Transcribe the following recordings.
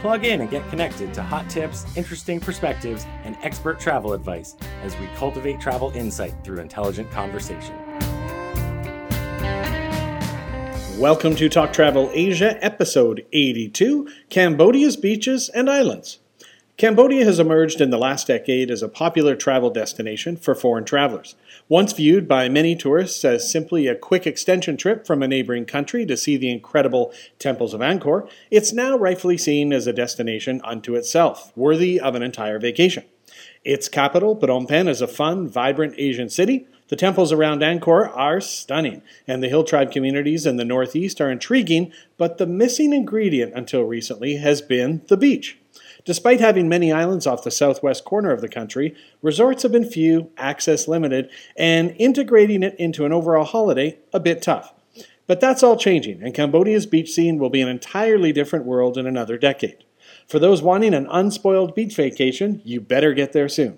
Plug in and get connected to hot tips, interesting perspectives, and expert travel advice as we cultivate travel insight through intelligent conversation. Welcome to Talk Travel Asia, episode 82 Cambodia's Beaches and Islands. Cambodia has emerged in the last decade as a popular travel destination for foreign travelers. Once viewed by many tourists as simply a quick extension trip from a neighboring country to see the incredible temples of Angkor, it's now rightfully seen as a destination unto itself, worthy of an entire vacation. Its capital, Phnom Penh, is a fun, vibrant Asian city. The temples around Angkor are stunning, and the hill tribe communities in the northeast are intriguing, but the missing ingredient until recently has been the beach. Despite having many islands off the southwest corner of the country, resorts have been few, access limited, and integrating it into an overall holiday a bit tough. But that's all changing, and Cambodia's beach scene will be an entirely different world in another decade. For those wanting an unspoiled beach vacation, you better get there soon.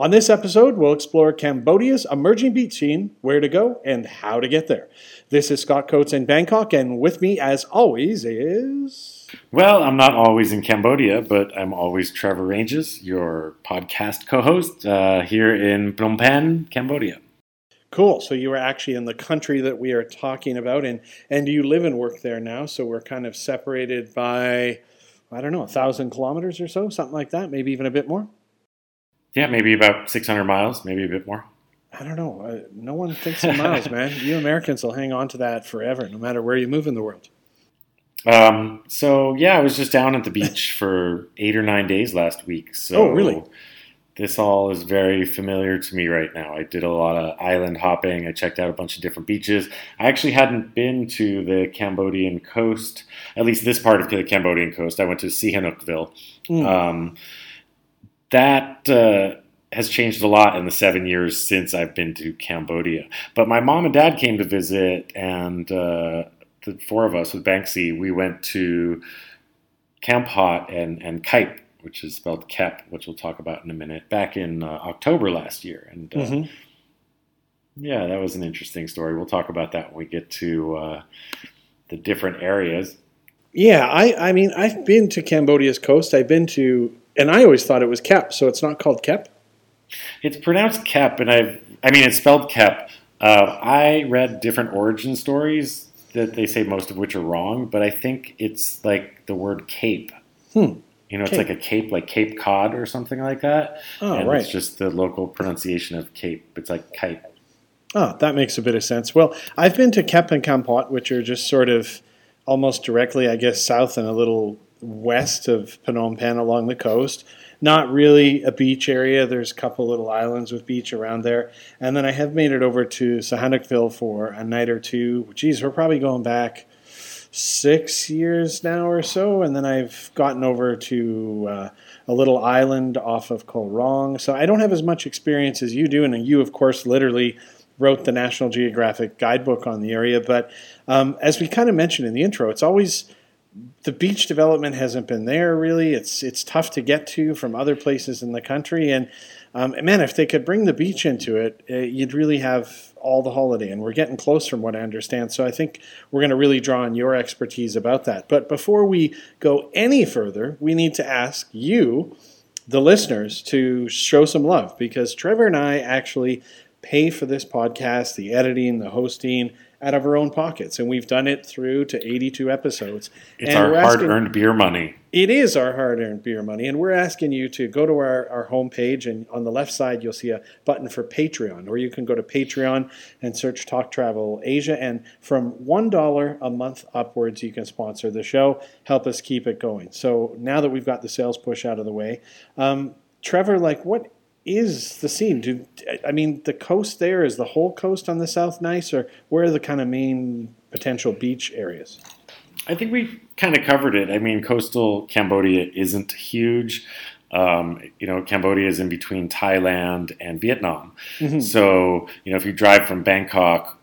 On this episode, we'll explore Cambodia's emerging beach scene, where to go, and how to get there. This is Scott Coates in Bangkok, and with me, as always, is. Well, I'm not always in Cambodia, but I'm always Trevor Ranges, your podcast co host uh, here in Phnom Penh, Cambodia. Cool. So you are actually in the country that we are talking about, and, and you live and work there now. So we're kind of separated by, I don't know, a thousand kilometers or so, something like that, maybe even a bit more. Yeah, maybe about 600 miles, maybe a bit more. I don't know. Uh, no one thinks in miles, man. You Americans will hang on to that forever, no matter where you move in the world. Um, so yeah, I was just down at the beach for eight or nine days last week. So oh, really? This all is very familiar to me right now. I did a lot of island hopping. I checked out a bunch of different beaches. I actually hadn't been to the Cambodian coast, at least this part of the Cambodian coast. I went to Sihanoukville. Mm. Um, that uh, has changed a lot in the seven years since I've been to Cambodia. But my mom and dad came to visit, and uh, the four of us with Banksy, we went to Kampot and, and Kep, which is spelled Kep, which we'll talk about in a minute, back in uh, October last year. And uh, mm-hmm. yeah, that was an interesting story. We'll talk about that when we get to uh, the different areas. Yeah, I, I mean, I've been to Cambodia's coast. I've been to, and I always thought it was Kep, so it's not called Kep. It's pronounced Kep, and I've, I mean, it's spelled Kep. Uh, I read different origin stories that they say most of which are wrong, but I think it's like the word cape. Hmm. You know, it's like a cape, like Cape Cod or something like that. Oh, and right. It's just the local pronunciation of cape. It's like cape. Oh, that makes a bit of sense. Well, I've been to Kep and Kampot, which are just sort of almost directly, I guess, south and a little west of Phnom Penh along the coast not really a beach area. There's a couple little islands with beach around there. And then I have made it over to Sihanoukville for a night or two. Geez, we're probably going back six years now or so. And then I've gotten over to uh, a little island off of Koh Rong. So I don't have as much experience as you do. And you, of course, literally wrote the National Geographic guidebook on the area. But um, as we kind of mentioned in the intro, it's always the beach development hasn't been there really. It's it's tough to get to from other places in the country, and um, man, if they could bring the beach into it, uh, you'd really have all the holiday. And we're getting close, from what I understand. So I think we're going to really draw on your expertise about that. But before we go any further, we need to ask you, the listeners, to show some love because Trevor and I actually pay for this podcast, the editing, the hosting out of our own pockets, and we've done it through to 82 episodes. It's and our hard-earned beer money. It is our hard-earned beer money, and we're asking you to go to our, our homepage, and on the left side you'll see a button for Patreon, or you can go to Patreon and search Talk Travel Asia, and from one dollar a month upwards, you can sponsor the show, help us keep it going. So now that we've got the sales push out of the way, um, Trevor, like what is the scene? Do I mean the coast there is the whole coast on the south nice, or where are the kind of main potential beach areas? I think we kind of covered it. I mean, coastal Cambodia isn't huge. Um, you know, Cambodia is in between Thailand and Vietnam. Mm-hmm. So, you know, if you drive from Bangkok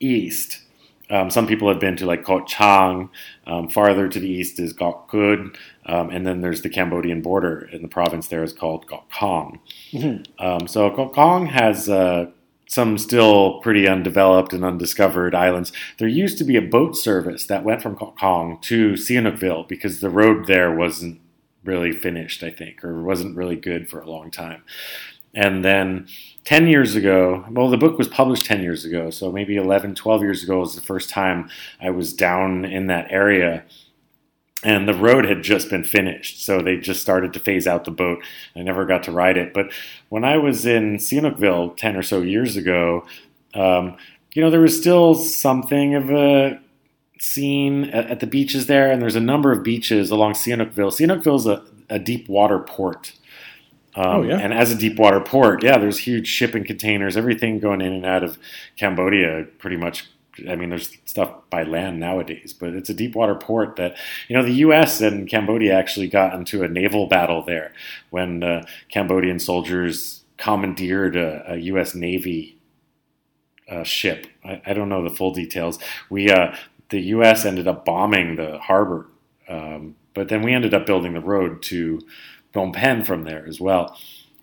east, um, some people have been to like Koh Chang. Um, farther to the east is Koh Kood, um, and then there's the Cambodian border, and the province there is called Koh Kong. Mm-hmm. Um, so Koh Kong has uh, some still pretty undeveloped and undiscovered islands. There used to be a boat service that went from Koh Kong to Sihanoukville because the road there wasn't really finished, I think, or wasn't really good for a long time. And then 10 years ago, well, the book was published 10 years ago, so maybe 11, 12 years ago was the first time I was down in that area. And the road had just been finished, so they just started to phase out the boat. I never got to ride it. But when I was in Sihanoukville 10 or so years ago, um, you know, there was still something of a scene at, the beaches there, and there's a number of beaches along Sihanoukville. Sihanoukville is a, a deep water port. Um, oh, yeah. And as a deep water port, yeah, there's huge shipping containers, everything going in and out of Cambodia pretty much. I mean, there's stuff by land nowadays, but it's a deep water port that, you know, the U.S. and Cambodia actually got into a naval battle there when uh, Cambodian soldiers commandeered a, a U.S. Navy uh, ship. I, I, don't know the full details. We uh, the U.S. ended up bombing the harbor, um, but then we ended up building the road to Phnom Penh from there as well.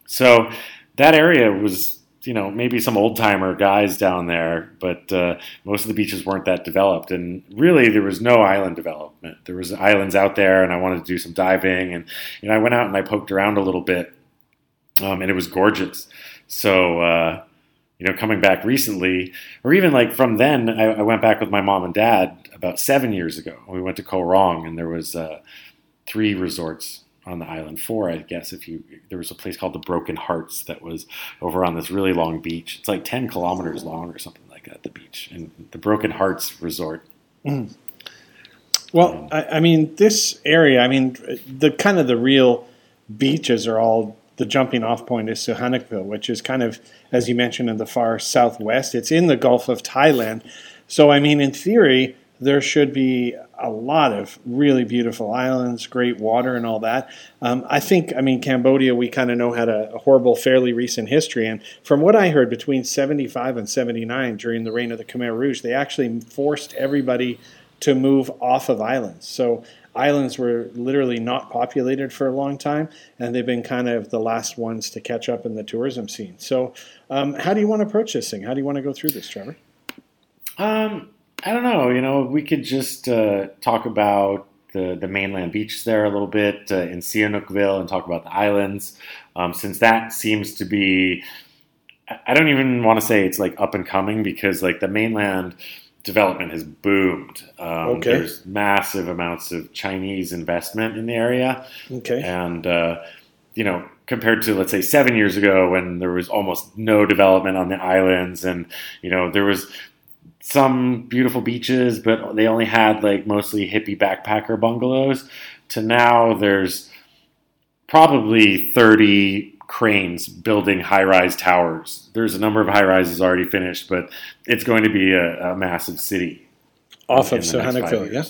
So that area was, you know, maybe some old timer guys down there, but uh, most of the beaches weren't that developed. And really, there was no island development. There was islands out there, and I wanted to do some diving, and you know, I went out and I poked around a little bit, um, and it was gorgeous. So. Uh, you know, coming back recently, or even like from then, I, I, went back with my mom and dad about seven years ago. We went to Koh Rong, and there was uh, three resorts on the island. Four, I guess. If you there was a place called the Broken Hearts that was over on this really long beach. It's like ten kilometers long or something like that. The beach and the Broken Hearts Resort. Mm. Well, um, I, I mean, this area. I mean, the kind of the real beaches are all the jumping off point is Sihanoukville, which is kind of, as you mentioned, in the far southwest. It's in the Gulf of Thailand. So, I mean, in theory, there should be a lot of really beautiful islands, great water, and all that. Um, I think, I mean, Cambodia, we kind of know had a, a, horrible, fairly recent history. And from what I heard, between 75 and 79, during the reign of the Khmer Rouge, they actually forced everybody to move off of islands. So islands were literally not populated for a long time, and they've been kind of the last ones to catch up in the tourism scene. So, um, how do you want to approach this thing? How do you want to go through this, Trevor? Um, I don't know. You know, we could just uh, talk about the, the mainland beaches there a little bit uh, in Sihanoukville and talk about the islands, um, since that seems to be. I don't even want to say it's like up and coming because like the mainland development has boomed. Um, okay. There's massive amounts of Chinese investment in the area. Okay. And, uh, you know, compared to, let's say, seven years ago when there was almost no development on the islands and, you know, there was some beautiful beaches, but they only had like mostly hippie backpacker bungalows, to now there's probably 30 cranes building high rise towers. There's a number of high rises already finished, but it's going to be a, a massive city. Off of Sihanoukville, yeah?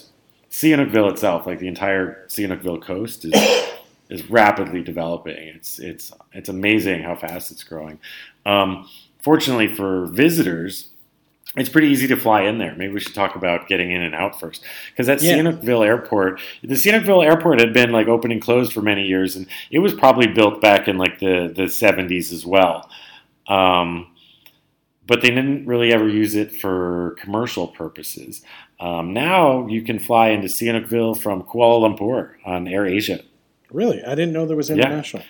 Sihanoukville itself, like the entire Sihanoukville coast, is is rapidly developing. It's it's it's amazing how fast it's growing. Um, fortunately for visitors, it's pretty easy to fly in there. Maybe we should talk about getting in and out first, because that yeah. Airport, the Sihanoukville Airport had been like open and closed for many years, and it was probably built back in like the the seventies as well. Um, but they didn't really ever use it for commercial purposes. Um, now you can fly into Sihanoukville from Kuala Lumpur on Air Asia. Really, I didn't know there was international.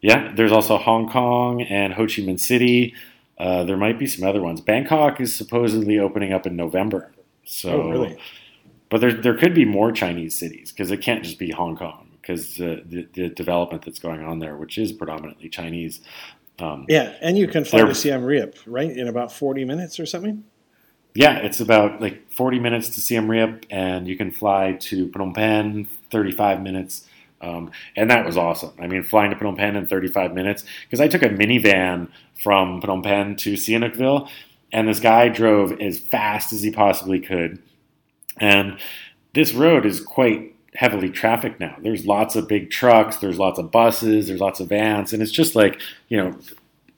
Yeah, yeah. there's also Hong Kong and Ho Chi Minh City. Uh, there might be some other ones. Bangkok is supposedly opening up in November. So, oh, really? But there, there could be more Chinese cities because it can't just be Hong Kong because uh, the, the development that's going on there, which is predominantly Chinese. Um, yeah, and you can fly to Siem Reap, right, in about 40 minutes or something? Yeah, it's about like 40 minutes to Siem Reap, and you can fly to Phnom Penh, 35 minutes. Um, and that was awesome. I mean, flying to Phnom Penh in 35 minutes because I took a minivan from Phnom Penh to Sihanoukville, and this guy drove as fast as he possibly could. And this road is quite heavily trafficked now. There's lots of big trucks, there's lots of buses, there's lots of vans, and it's just like, you know,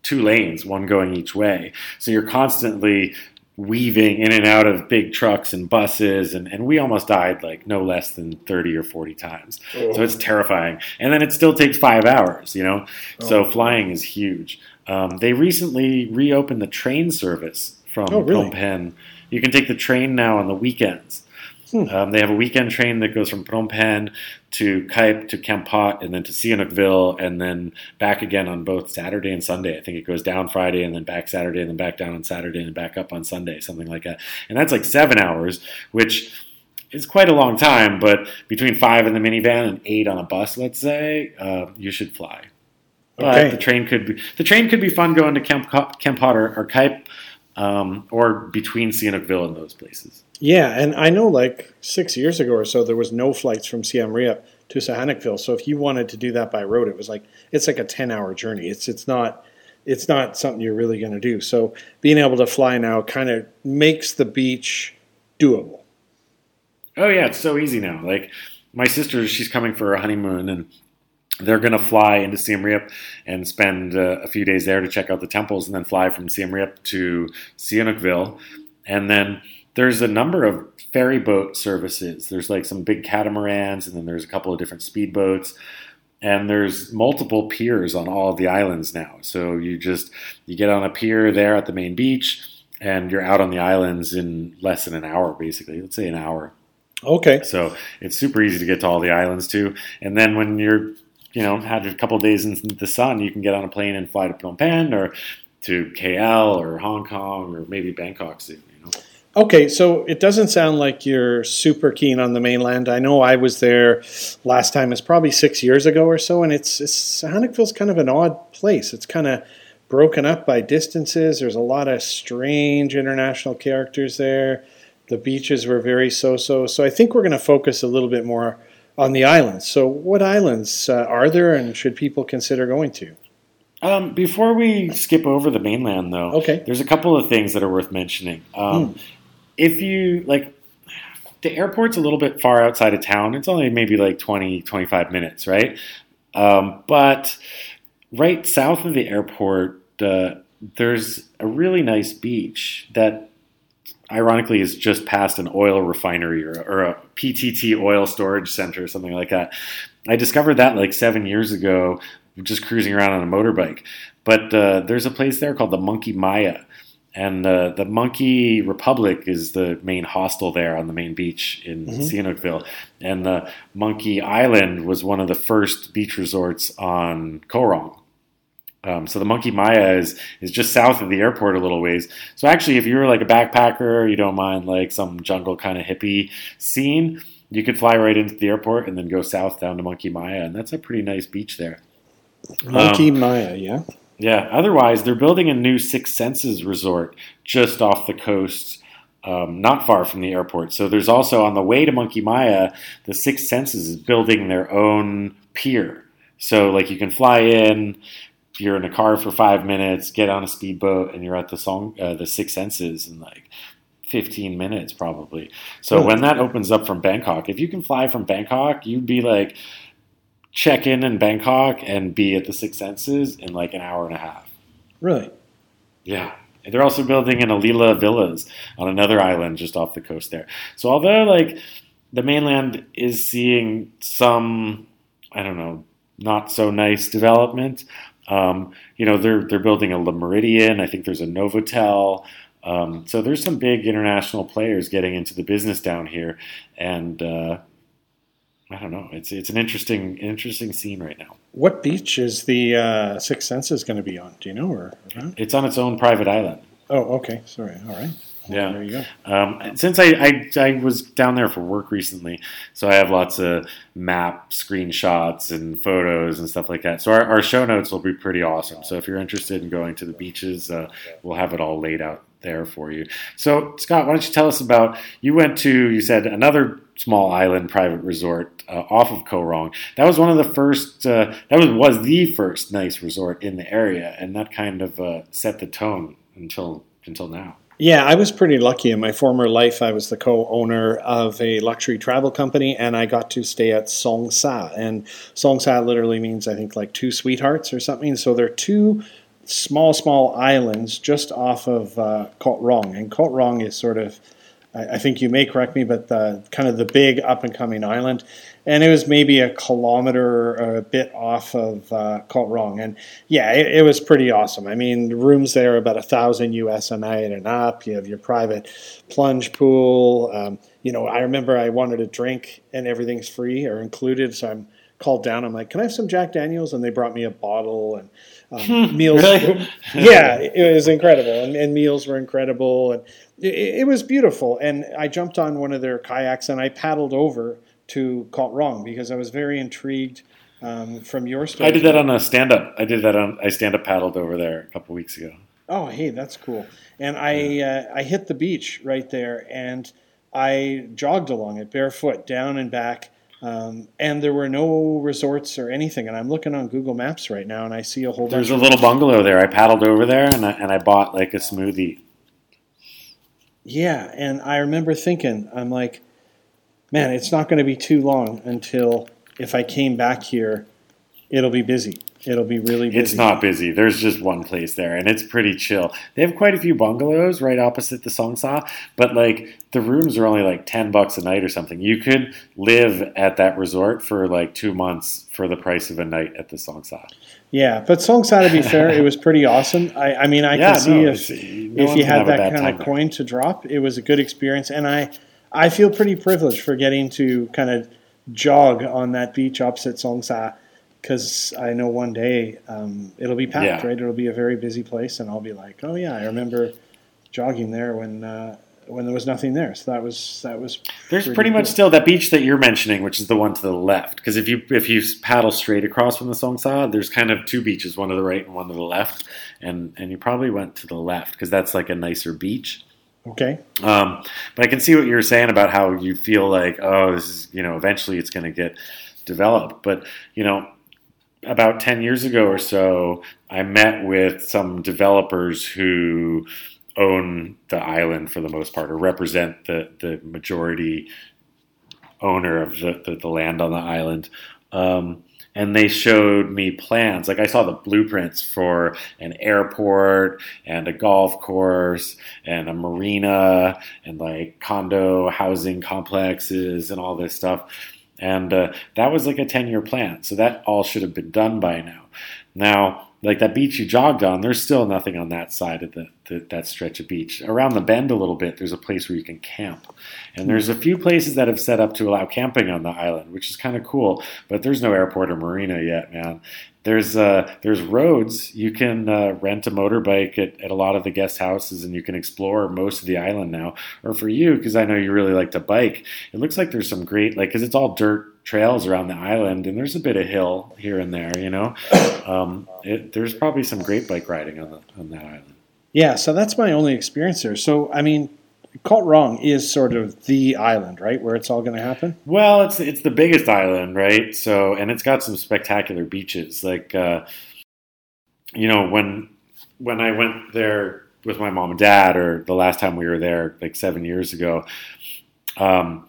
two lanes, one going each way. So you're constantly weaving in and out of big trucks and buses and, and we almost died like no less than 30 or 40 times oh. so it's terrifying and then it still takes five hours you know oh. so flying is huge um, they recently reopened the train service from oh, really? phnom penh you can take the train now on the weekends Hmm. Um, they have a weekend train that goes from Phnom Penh to Kep to Kampot and then to Sihanoukville and then back again on both Saturday and Sunday. I think it goes down Friday and then back Saturday and then back down on Saturday and then back up on Sunday, something like that. And that's like seven hours, which is quite a long time, but between five in the minivan and eight on a bus, let's say, uh, you should fly. But okay. the train could be the train could be fun going to Camp Kampot or, or Kep um, or between Sihanoukville and those places. Yeah, and I know like six years ago or so, there was no flights from Siem Reap to Sihanoukville. So if you wanted to do that by road, it was like it's like a ten hour journey. It's it's not it's not something you're really going to do. So being able to fly now kind of makes the beach doable. Oh yeah, it's so easy now. Like my sister, she's coming for a honeymoon, and they're going to fly into Siem Reap and spend uh, a few days there to check out the temples, and then fly from Siem Reap to Sihanoukville, and then there's a number of ferry boat services. There's like some big catamarans, and then there's a couple of different speedboats, and there's multiple piers on all of the islands now. So you just you get on a pier there at the main beach, and you're out on the islands in less than an hour, basically. Let's say an hour. Okay. So it's super easy to get to all the islands too. And then when you're you know had a couple days in the sun, you can get on a plane and fly to Phnom Penh or to KL or Hong Kong or maybe Bangkok soon. Okay, so it doesn't sound like you're super keen on the mainland. I know I was there last time. It's probably six years ago or so, and it's, it's Sihanoukville's kind of an odd place. It's kind of broken up by distances. There's a lot of strange international characters there. The beaches were very so-so. So I think we're going to focus a little bit more on the islands. So what islands uh, are there, and should people consider going to? Um, before we skip over the mainland, though, okay. there's a couple of things that are worth mentioning. Um, hmm if you like the airport's a little bit far outside of town. It's only maybe like 20, 25 minutes, right? Um, but right south of the airport, uh, there's a really nice beach that ironically is just past an oil refinery or, or, a PTT oil storage center or something like that. I discovered that like seven years ago, just cruising around on a motorbike. But uh, there's a place there called the Monkey Maya and the the Monkey Republic is the main hostel there on the main beach in mm-hmm. Sihanoukville, and the Monkey Island was one of the first beach resorts on Koh Rong. Um, so the Monkey Maya is is just south of the airport a little ways. So actually, if you're like a backpacker, you don't mind like some jungle kind of hippie scene, you could fly right into the airport and then go south down to Monkey Maya, and that's a pretty nice beach there. Monkey um, Maya, yeah. Yeah. Otherwise, they're building a new Six Senses resort just off the coast, um, not far from the airport. So there's also on the way to Monkey Maya, the Six Senses is building their own pier. So like you can fly in, you're in a car for five minutes, get on a speedboat, and you're at the song, uh, the Six Senses in like 15 minutes probably. So when that opens up from Bangkok, if you can fly from Bangkok, you'd be like check in in Bangkok and be at the Six Senses in like an hour and a half. Really? Yeah. And they're also building an Alila Villas on another island just off the coast there. So although like the mainland is seeing some, I don't know, not so nice development. Um, you know, they're they're building a Le Meridien. I think there's a Novotel. Um, so there's some big international players getting into the business down here, and uh, I don't know. It's it's an interesting interesting scene right now. What beach is the uh, Six Senses going to be on? Do you know? Or, it's on its own private island. Oh, okay. Sorry. All right. Well, yeah. There you go. Um, since I, I, I was down there for work recently, so I have lots of map screenshots and photos and stuff like that. So our, our show notes will be pretty awesome. So if you're interested in going to the beaches, uh, we'll have it all laid out there for you. So Scott, why don't you tell us about you went to you said another small island private resort uh, off of Koh Rong. That was one of the first. Uh, that was was the first nice resort in the area, and that kind of uh, set the tone until until now. Yeah, I was pretty lucky. In my former life, I was the co-owner of a luxury travel company, and I got to stay at Song Saa. And Song Saa literally means, I think, like two sweethearts or something. So they're two small, small islands just off of uh, Koh Rong. And Koh Rong is sort of, I, I think you may correct me, but the, kind of the big up and coming island and it was maybe a kilometer or a bit off of uh, Koh Rong. And yeah, it, it, was pretty awesome. I mean, the rooms there are about a thousand US a night and up. You have your private plunge pool. Um, you know, I remember I wanted a drink and everything's free or included, so I'm called down. I'm like, "Can I have some Jack Daniels?" And they brought me a bottle and um, meals. yeah, it was incredible, and, and meals were incredible, and it, it was beautiful. And I jumped on one of their kayaks and I paddled over to Koh Rong because I was very intrigued um, from your story. I did that on a stand up. I did that on I stand up paddled over there a couple weeks ago. Oh, hey, that's cool. And I uh, I hit the beach right there and I jogged along it barefoot down and back. Um, and there were no resorts or anything. And I'm looking on Google Maps right now, and I see a whole. There's a little bungalow there. I paddled over there, and I, and I bought like a smoothie. Yeah, and I remember thinking, I'm like, man, it's not going to be too long until if I came back here, it'll be busy. It'll be really busy. It's not busy. There's just one place there, and it's pretty chill. They have quite a few bungalows right opposite the Song Saa, but like the rooms are only like ten bucks a night or something. You could live at that resort for like two months for the price of a night at the Song Saa. Yeah, but Song Saa, to be fair, it was pretty awesome. I, I mean, I yeah, can see no, if no if you had that kind of coin to drop, it was a good experience, and I I feel pretty privileged for getting to kind of jog on that beach opposite Song Saa because I know one day um, it'll be packed, yeah. right? It'll be a very busy place, and I'll be like, oh yeah, I remember jogging there when uh, when there was nothing there. So that was that was. There's pretty, pretty much still that beach that you're mentioning, which is the one to the left. Because if you if you paddle straight across from the Song Saa, there's kind of two beaches, one to the right and one to the left, and and you probably went to the left because that's like a nicer beach. Okay. Um, but I can see what you're saying about how you feel like, oh, this is, you know, eventually it's going to get developed. But, you know, about 10 years ago or so, I met with some developers who own the island for the most part or represent the, the majority owner of the, the, the land on the island. Um, and they showed me plans. Like I saw the blueprints for an airport and a golf course and a marina and like condo housing complexes and all this stuff. And uh, that was like a 10 year plan. So that all should have been done by now. Now, like that beach you jogged on, there's still nothing on that side of the, the, that stretch of beach. Around the bend a little bit, there's a place where you can camp, and there's a few places that have set up to allow camping on the island, which is kind of cool. But there's no airport or marina yet, man. There's uh, there's roads. You can uh, rent a motorbike at, at a lot of the guest houses, and you can explore most of the island now. Or for you, because I know you really like to bike, it looks like there's some great like because it's all dirt trails around the island, and there's a bit of hill here and there. You know, um, it, there's probably some great bike riding on the on that island. Yeah, so that's my only experience there. So I mean, Koh Rong is sort of the island, right, where it's all going to happen. Well, it's it's the biggest island, right? So and it's got some spectacular beaches. Like, uh, you know, when when I went there with my mom and dad, or the last time we were there, like seven years ago. Um,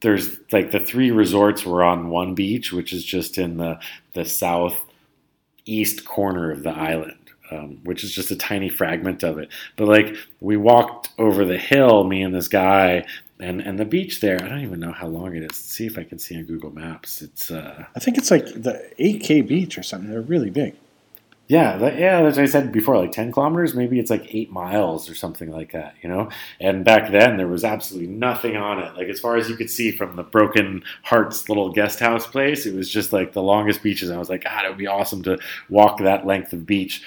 there's like the three resorts were on one beach, which is just in the the southeast corner of the island. Um, which is just a tiny fragment of it. But like we walked over the hill, me and this guy, and and the beach there. I don't even know how long it is. Let's see if I can see on Google Maps. It's uh, I think it's like the 8K beach or something. They're really big. Yeah, yeah, as I said before, like 10 kilometers, maybe it's like eight miles or something like that, you know? And back then, there was absolutely nothing on it. Like, as far as you could see from the Broken Hearts little guest house place, it was just like the longest beaches. And I was like, God, it would be awesome to walk that length of beach.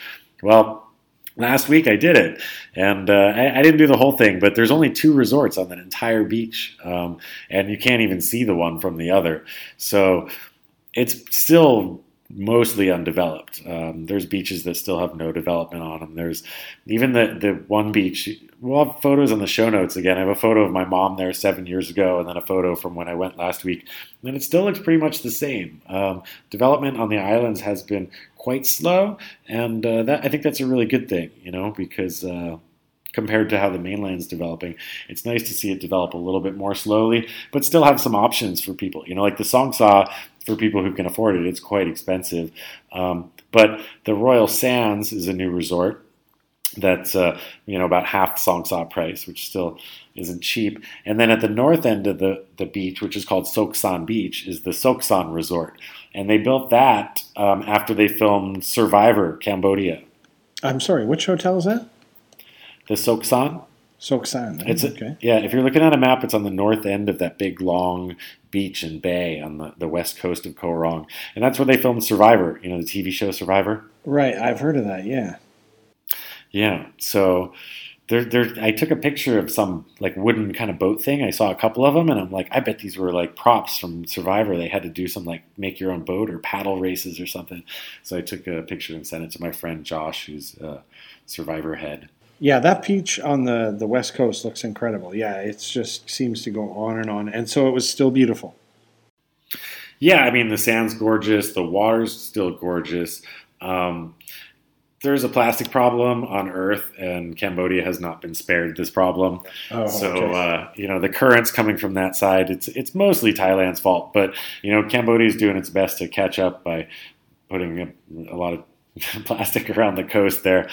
Well, last week I did it, and uh, I, I, didn't do the whole thing, but there's only two resorts on that entire beach, um, and you can't even see the one from the other. So it's still mostly undeveloped. Um, there's beaches that still have no development on them. There's even the the one beach. We'll have photos on the show notes again. I have a photo of my mom there seven years ago, and then a photo from when I went last week. And it still looks pretty much the same. Um, development on the islands has been quite slow, and uh, that I think that's a really good thing. You know, because uh, compared to how the mainland's developing. It's nice to see it develop a little bit more slowly, but still have some options for people. You know, like the Song Saa, for people who can afford it, it's quite expensive. Um, but the Royal Sands is a new resort that's uh, you know about half Song Saa price, which still isn't cheap. And then at the north end of the, the beach, which is called Soksan Beach, is the Soksan Resort, and they built that um, after they filmed Survivor Cambodia. I'm sorry, which hotel is that? The Soksan. Soksan. It's a, okay. yeah. If you're looking at a map, it's on the north end of that big long beach and bay on the, the west coast of Koh Rong, and that's where they filmed Survivor. You know the TV show Survivor. Right, I've heard of that. Yeah. Yeah. So there, there. I took a picture of some like wooden kind of boat thing. I saw a couple of them, and I'm like, I bet these were like props from Survivor. They had to do some like make your own boat or paddle races or something. So I took a picture and sent it to my friend Josh, who's a Survivor head. Yeah, that beach on the, the west coast looks incredible. Yeah, it just seems to go on and on. And so it was still beautiful. Yeah, I mean, the sand's gorgeous, the water's still gorgeous. Um, there's a plastic problem on Earth, and Cambodia has not been spared this problem. Oh, so okay. uh, you know the currents coming from that side. It's it's mostly Thailand's fault, but you know Cambodia is doing its best to catch up by putting a, a lot of plastic around the coast there.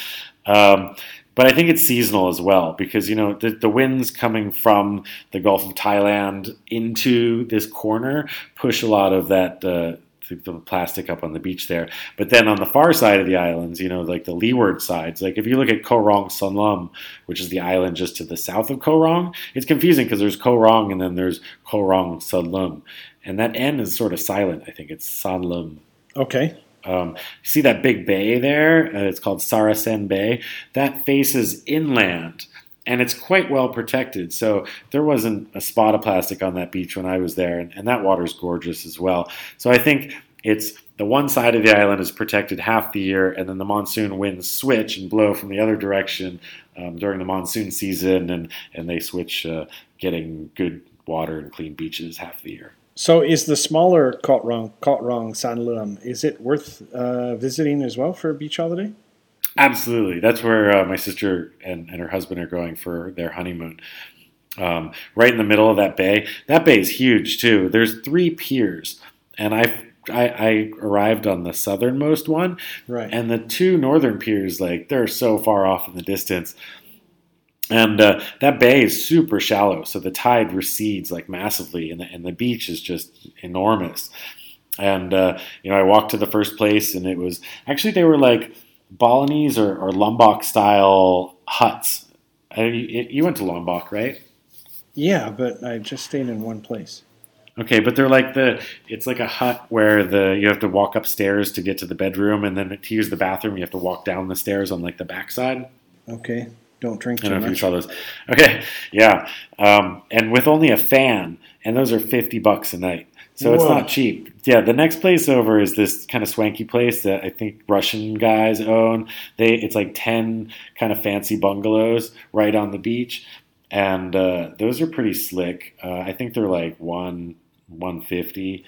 Um, but I think it's seasonal as well because you know the, the winds coming from the Gulf of Thailand into this corner push a lot of that uh, the, plastic up on the beach there. But then on the far side of the islands, you know, like the leeward sides, like if you look at Koh Rong Sunlum, which is the island just to the south of Koh Rong, it's confusing because there's Koh Rong and then there's Koh Rong Sunlum, and that N is sort of silent. I think it's Sanlum. Okay. Um, see that big bay there? Uh, it's called Saracen Bay. That faces inland and it's quite well protected. So there wasn't a spot of plastic on that beach when I was there, and, and that water's gorgeous as well. So I think it's the one side of the island is protected half the year, and then the monsoon winds switch and blow from the other direction um, during the monsoon season, and and they switch, uh, getting good water and clean beaches half the year. So is the smaller Koh Rong, Rong Sanlum, is it worth uh, visiting as well for a beach holiday? Absolutely. That's where uh, my sister and, and her husband are going for their honeymoon. Um, right in the middle of that bay. That bay is huge too. There's three piers, and I, I I arrived on the southernmost one, Right. and the two northern piers like they're so far off in the distance. And uh, that bay is super shallow, so the tide recedes like massively, and the, and the beach is just enormous. And uh, you know, I walked to the first place, and it was actually they were like Balinese or, or Lombok style huts. Uh, you, you went to Lombok, right? yeah, but I just stayed in one place. Okay, but they're like the it's like a hut where the you have to walk upstairs to get to the bedroom, and then to use the bathroom you have to walk down the stairs on like the backside. Okay. Don't drink I too don't know if you much. saw those. Okay, yeah, um, and with only a fan, and those are fifty bucks a night, so it's not cheap. Yeah, the next place over is this kind of swanky place that I think Russian guys own. They it's like ten kind of fancy bungalows right on the beach, and uh, those are pretty slick. Uh, I think they're like one one fifty.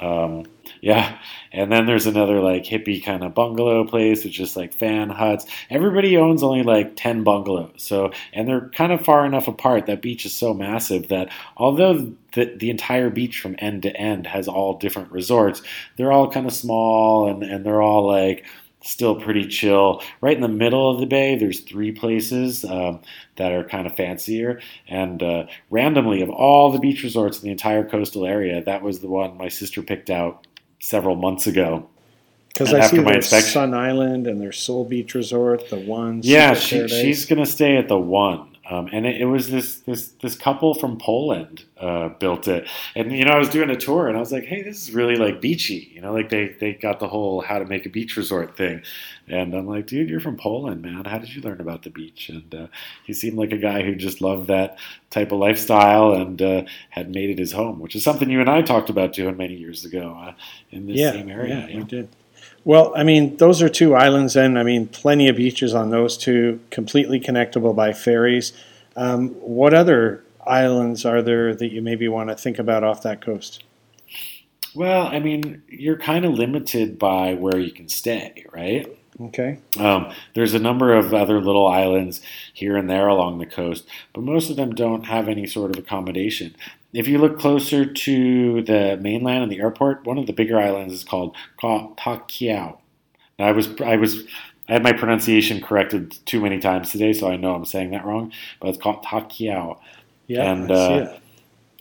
Um, yeah, and then there's another like hippie kind of bungalow place. It's just like fan huts. Everybody owns only like ten bungalows. So, and they're kind of far enough apart. That beach is so massive that although the the entire beach from end to end has all different resorts, they're all kind of small and and they're all like still pretty chill. Right in the middle of the bay, there's three places um, that are kind of fancier. And uh, randomly, of all the beach resorts in the entire coastal area, that was the one my sister picked out several months ago. Because I see there's inspection- Sun Island and there's Soul Beach Resort, the one. Yeah, she, she's gonna stay at the one. Um, and it, it was this this this couple from Poland uh, built it, and you know I was doing a tour, and I was like, "Hey, this is really like beachy," you know, like they they got the whole how to make a beach resort thing, and I'm like, "Dude, you're from Poland, man. How did you learn about the beach?" And uh, he seemed like a guy who just loved that type of lifestyle and uh, had made it his home, which is something you and I talked about doing many years ago uh, in this yeah, same area. Yeah, you you know? did. Well, I mean, those are two islands, and I mean, plenty of beaches on those two, completely connectable by ferries. Um, what other islands are there that you maybe want to think about off that coast? Well, I mean, you're kind of limited by where you can stay, right? Okay. Um, there's a number of other little islands here and there along the coast, but most of them don't have any sort of accommodation. If you look closer to the mainland and the airport, one of the bigger islands is called Ta Kiao. I was I was I had my pronunciation corrected too many times today, so I know I'm saying that wrong. But it's called Ta Kiao. Yeah, and I see uh, it.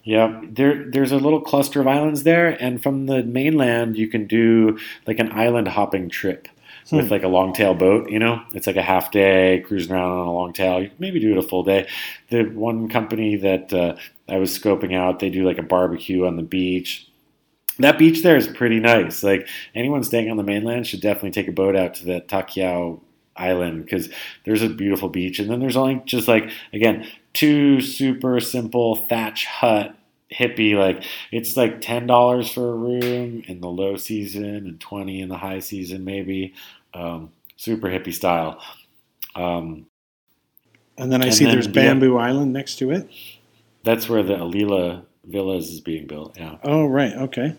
yeah, there there's a little cluster of islands there, and from the mainland you can do like an island hopping trip with Hmm. like a long tail boat. You know, it's like a half day cruising around on a long tail. You can maybe do it a full day. The one company that uh, I was scoping out, they do like a barbecue on the beach. That beach there is pretty nice. Like anyone staying on the mainland should definitely take a boat out to the Takiao Island because there's a beautiful beach, and then there's only just like again two super simple thatch hut hippie like it's like ten dollars for a room in the low season and twenty in the high season maybe um, super hippie style. Um, And then I and see then there's the- Bamboo Island next to it. That's where the Alila Villas is being built. Yeah. Oh, right. Okay.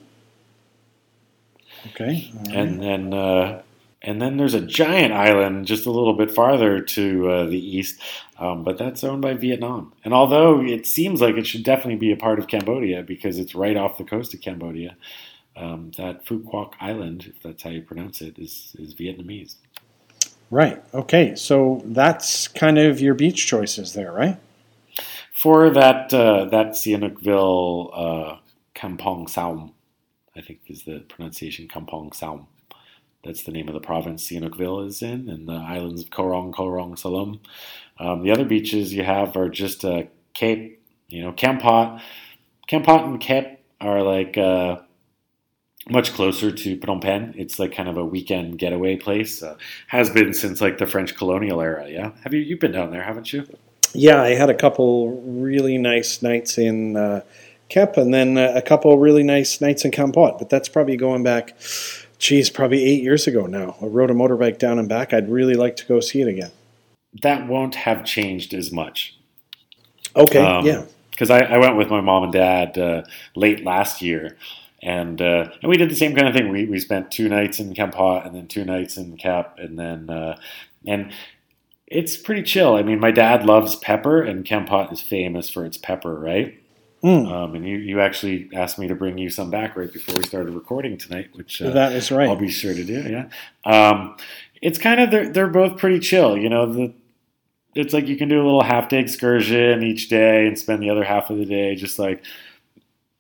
Okay. all right. and then uh, and then there's a giant island just a little bit farther to uh, the east, um, but that's owned by Vietnam. And although it seems like it should definitely be a part of Cambodia because it's right off the coast of Cambodia, um, that Phu Quoc Island, if that's how you pronounce it, is is Vietnamese. Right. Okay. So that's kind of your beach choices there, right? For that uh, that Sihanoukville uh, Kampong Saum, I think is the pronunciation Kampong Saum. That's the name of the province Sihanoukville is in, and the islands of Koh Rong, Korong, Salom. Um, the other beaches you have are just uh, Cape, you know, Kampot. Kampot and Kep are like uh, much closer to Phnom Penh. It's like kind of a weekend getaway place. Uh, has been since like the French colonial era. Yeah, have you you've been down there, haven't you? Yeah, I had a couple really nice nights in uh, Kep, and then uh, a couple really nice nights in Kampot. But that's probably going back, geez, probably eight years ago now. I rode a motorbike down and back. I'd really like to go see it again. That won't have changed as much. Okay, Um, yeah. because I, I went with my mom and dad uh, late last year, and uh, and we did the same kind of thing. We we spent two nights in Kampot and then two nights in Kep, and then uh, and it's pretty chill. I mean, my dad loves pepper, and Kampot is famous for its pepper, right? Mm, Um, and you you actually asked me to bring you some back right before we started recording tonight, which uh, that is right. I'll be sure to do. Yeah, um, it's kind of they're they're both pretty chill. You know, the it's like you can do a little half day excursion each day and spend the other half of the day just like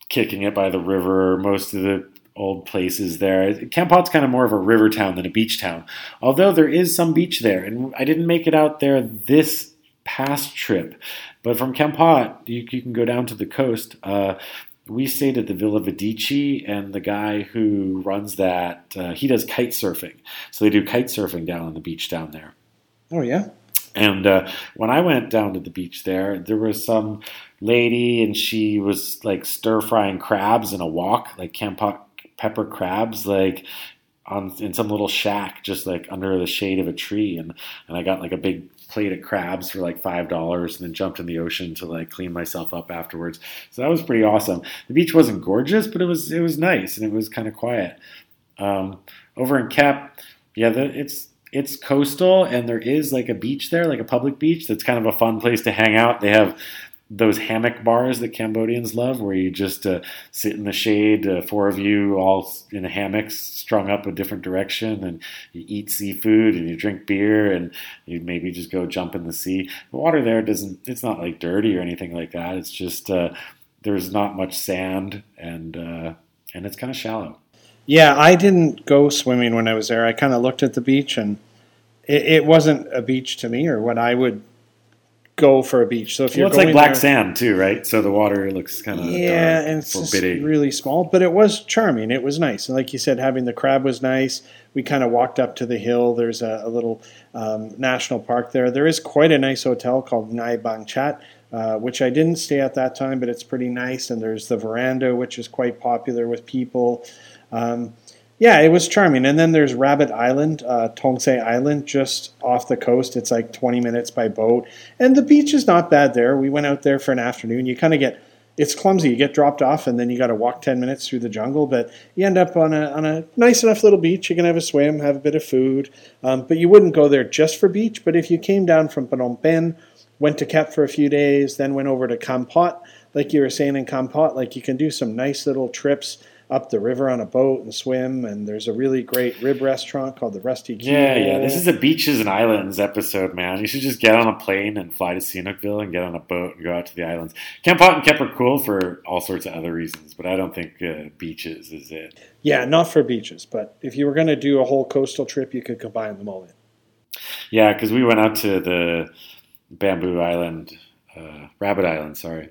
kicking it by the river. Most of the old places there. Kampot's kind of more of a river town than a beach town, although there is some beach there. And I didn't make it out there this past trip, but from Kampot you, you can go down to the coast. Uh, we stayed at the Villa Vedici, and the guy who runs that, uh, he does kite surfing. So they do kite surfing down on the beach down there. Oh yeah. And uh, when I went down to the beach there, there was some lady, and she was like stir frying crabs in a wok, like Kampot pepper crabs, like on in some little shack, just like under the shade of a tree. And and I got like a big plate of crabs for like five dollars, and then jumped in the ocean to like clean myself up afterwards. So that was pretty awesome. The beach wasn't gorgeous, but it was it was nice and it was kind of quiet. Um, over in Kep, yeah, the, it's it's coastal and there is like a beach there, like a public beach that's kind of a fun place to hang out. They have those hammock bars that Cambodians love, where you just uh, sit in the shade, uh, four of you all in a hammock, strung up a different direction, and you eat seafood and you drink beer and you maybe just go jump in the sea. The water there doesn't, it's not like dirty or anything like that. It's just uh, there's not much sand and uh, and it's kind of shallow. Yeah, I didn't go swimming when I was there. I kind of looked at the beach, and it, it wasn't a beach to me, or what I would go for a beach. So if you're it's like black there- sand too, right? So the water looks kind of yeah, dark, and it's really small, but it was charming. It was nice, and like you said, having the crab was nice. We kind of walked up to the hill. There's a, a little um, national park there. There is quite a nice hotel called Knai Bang Chatt, uh, which I didn't stay at that time, but it's pretty nice. And there's the veranda, which is quite popular with people. Um, yeah, it was charming. And then there's Rabbit Island, uh, Tonsay Island, just off the coast. It's like 20 minutes by boat. And the beach is not bad there. We went out there for an afternoon. You kind of get it's clumsy. You get dropped off, and then you got to walk ten minutes through the jungle. But you end up on a on a nice enough little beach. You can have a swim, have a bit of food. Um, but you wouldn't go there just for beach. But if you came down from Phnom Penh, went to Kep for a few days, then went over to Kampot, like you were saying in Kampot, like you can do some nice little trips up the river on a boat and swim. And there's a really great rib restaurant called the Rusty Key. Yeah, yeah. This is a beaches and islands episode, man. You should just get on a plane and fly to Sihanoukville and get on a boat and go out to the islands. Kampot and Kep are cool for all sorts of other reasons, but I don't think uh, beaches is it. Yeah, not for beaches. But if you were going to do a whole coastal trip, you could combine them all in. Yeah, because we went out to the Bamboo Island, uh, Rabbit Island, sorry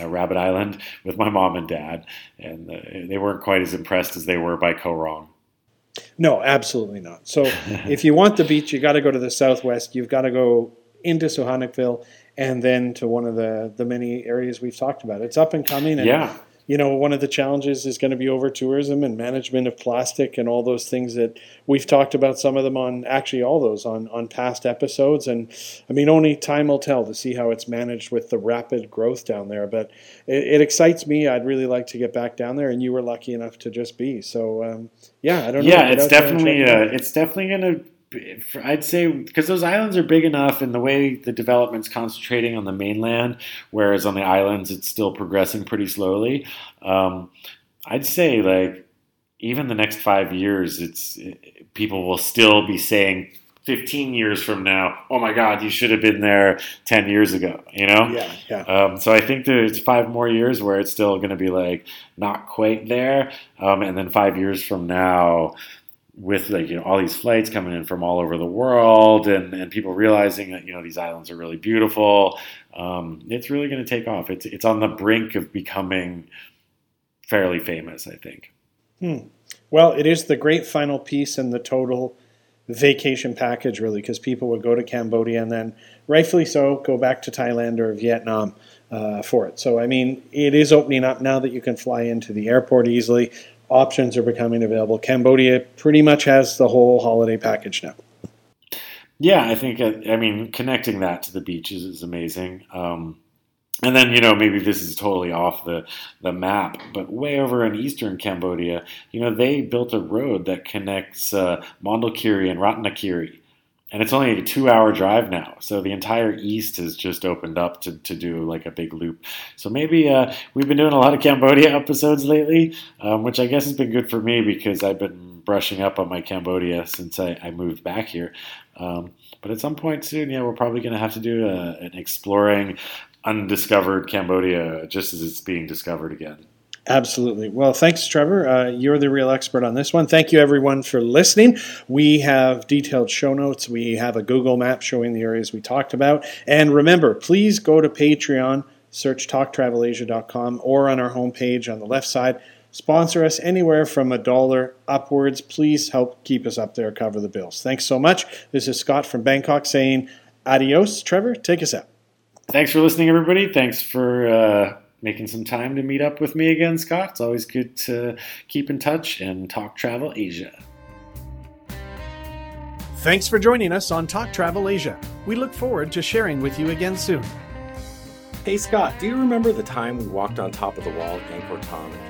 uh, Rabbit Island with my mom and dad, and uh, they weren't quite as impressed as they were by Koh Rong. No, absolutely not. So if you want the beach, you got to go to the southwest. You've got to go into Sihanoukville and then to one of the the many areas we've talked about. It's up and coming. And yeah you know, one of the challenges is going to be over tourism and management of plastic and all those things that we've talked about. Some of them on actually all those on on past episodes, and I mean, only time will tell to see how it's managed with the rapid growth down there. But it, it excites me. I'd really like to get back down there, and you were lucky enough to just be. So um, yeah, I don't know. Yeah, it's definitely uh, it's definitely going to I'd say because those islands are big enough, and the way the development's concentrating on the mainland, whereas on the islands it's still progressing pretty slowly. Um, I'd say like even the next five years, it's it, people will still be saying 15 years from now, oh my God, you should have been there 10 years ago, you know? Yeah, yeah. Um, so I think there's five more years where it's still going to be like not quite there. Um, and then five years from now, with like you know all these flights coming in from all over the world and, and people realizing that you know these islands are really beautiful um, it's really going to take off. It's it's on the brink of becoming fairly famous i think. Hmm. well it is the great final piece in the total vacation package really because people would go to cambodia and then rightfully so go back to thailand or vietnam uh, for it. So i mean it is opening up now that you can fly into the airport easily options are becoming available. Cambodia pretty much has the whole holiday package now. Yeah, I think uh, I mean connecting that to the beaches is amazing. Um, and then you know maybe this is totally off the the map, but way over in eastern Cambodia, you know they built a road that connects uh, Mondulkiri and Ratnakiri and it's only a two hour drive now. So the entire east has just opened up to, to do like a big loop. So maybe uh, we've been doing a lot of Cambodia episodes lately, um, which I guess has been good for me because I've been brushing up on my Cambodia since I, I moved back here. Um, but at some point soon, yeah, we're probably going to have to do a, an exploring undiscovered Cambodia just as it's being discovered again. Absolutely. Well, thanks, Trevor. Uh, you're the real expert on this one. Thank you, everyone, for listening. We have detailed show notes. We have a Google map showing the areas we talked about. And remember, please go to Patreon, search talktravelasia.com, or on our homepage on the left side. Sponsor us anywhere from a dollar upwards. Please help keep us up there, cover the bills. Thanks so much. This is Scott from Bangkok saying adios. Trevor, take us out. Thanks for listening, everybody. Thanks for. Uh making some time to meet up with me again, Scott. It's always good to keep in touch and talk travel Asia. Thanks for joining us on Talk Travel Asia. We look forward to sharing with you again soon. Hey Scott, do you remember the time we walked on top of the wall at Angkor Thom in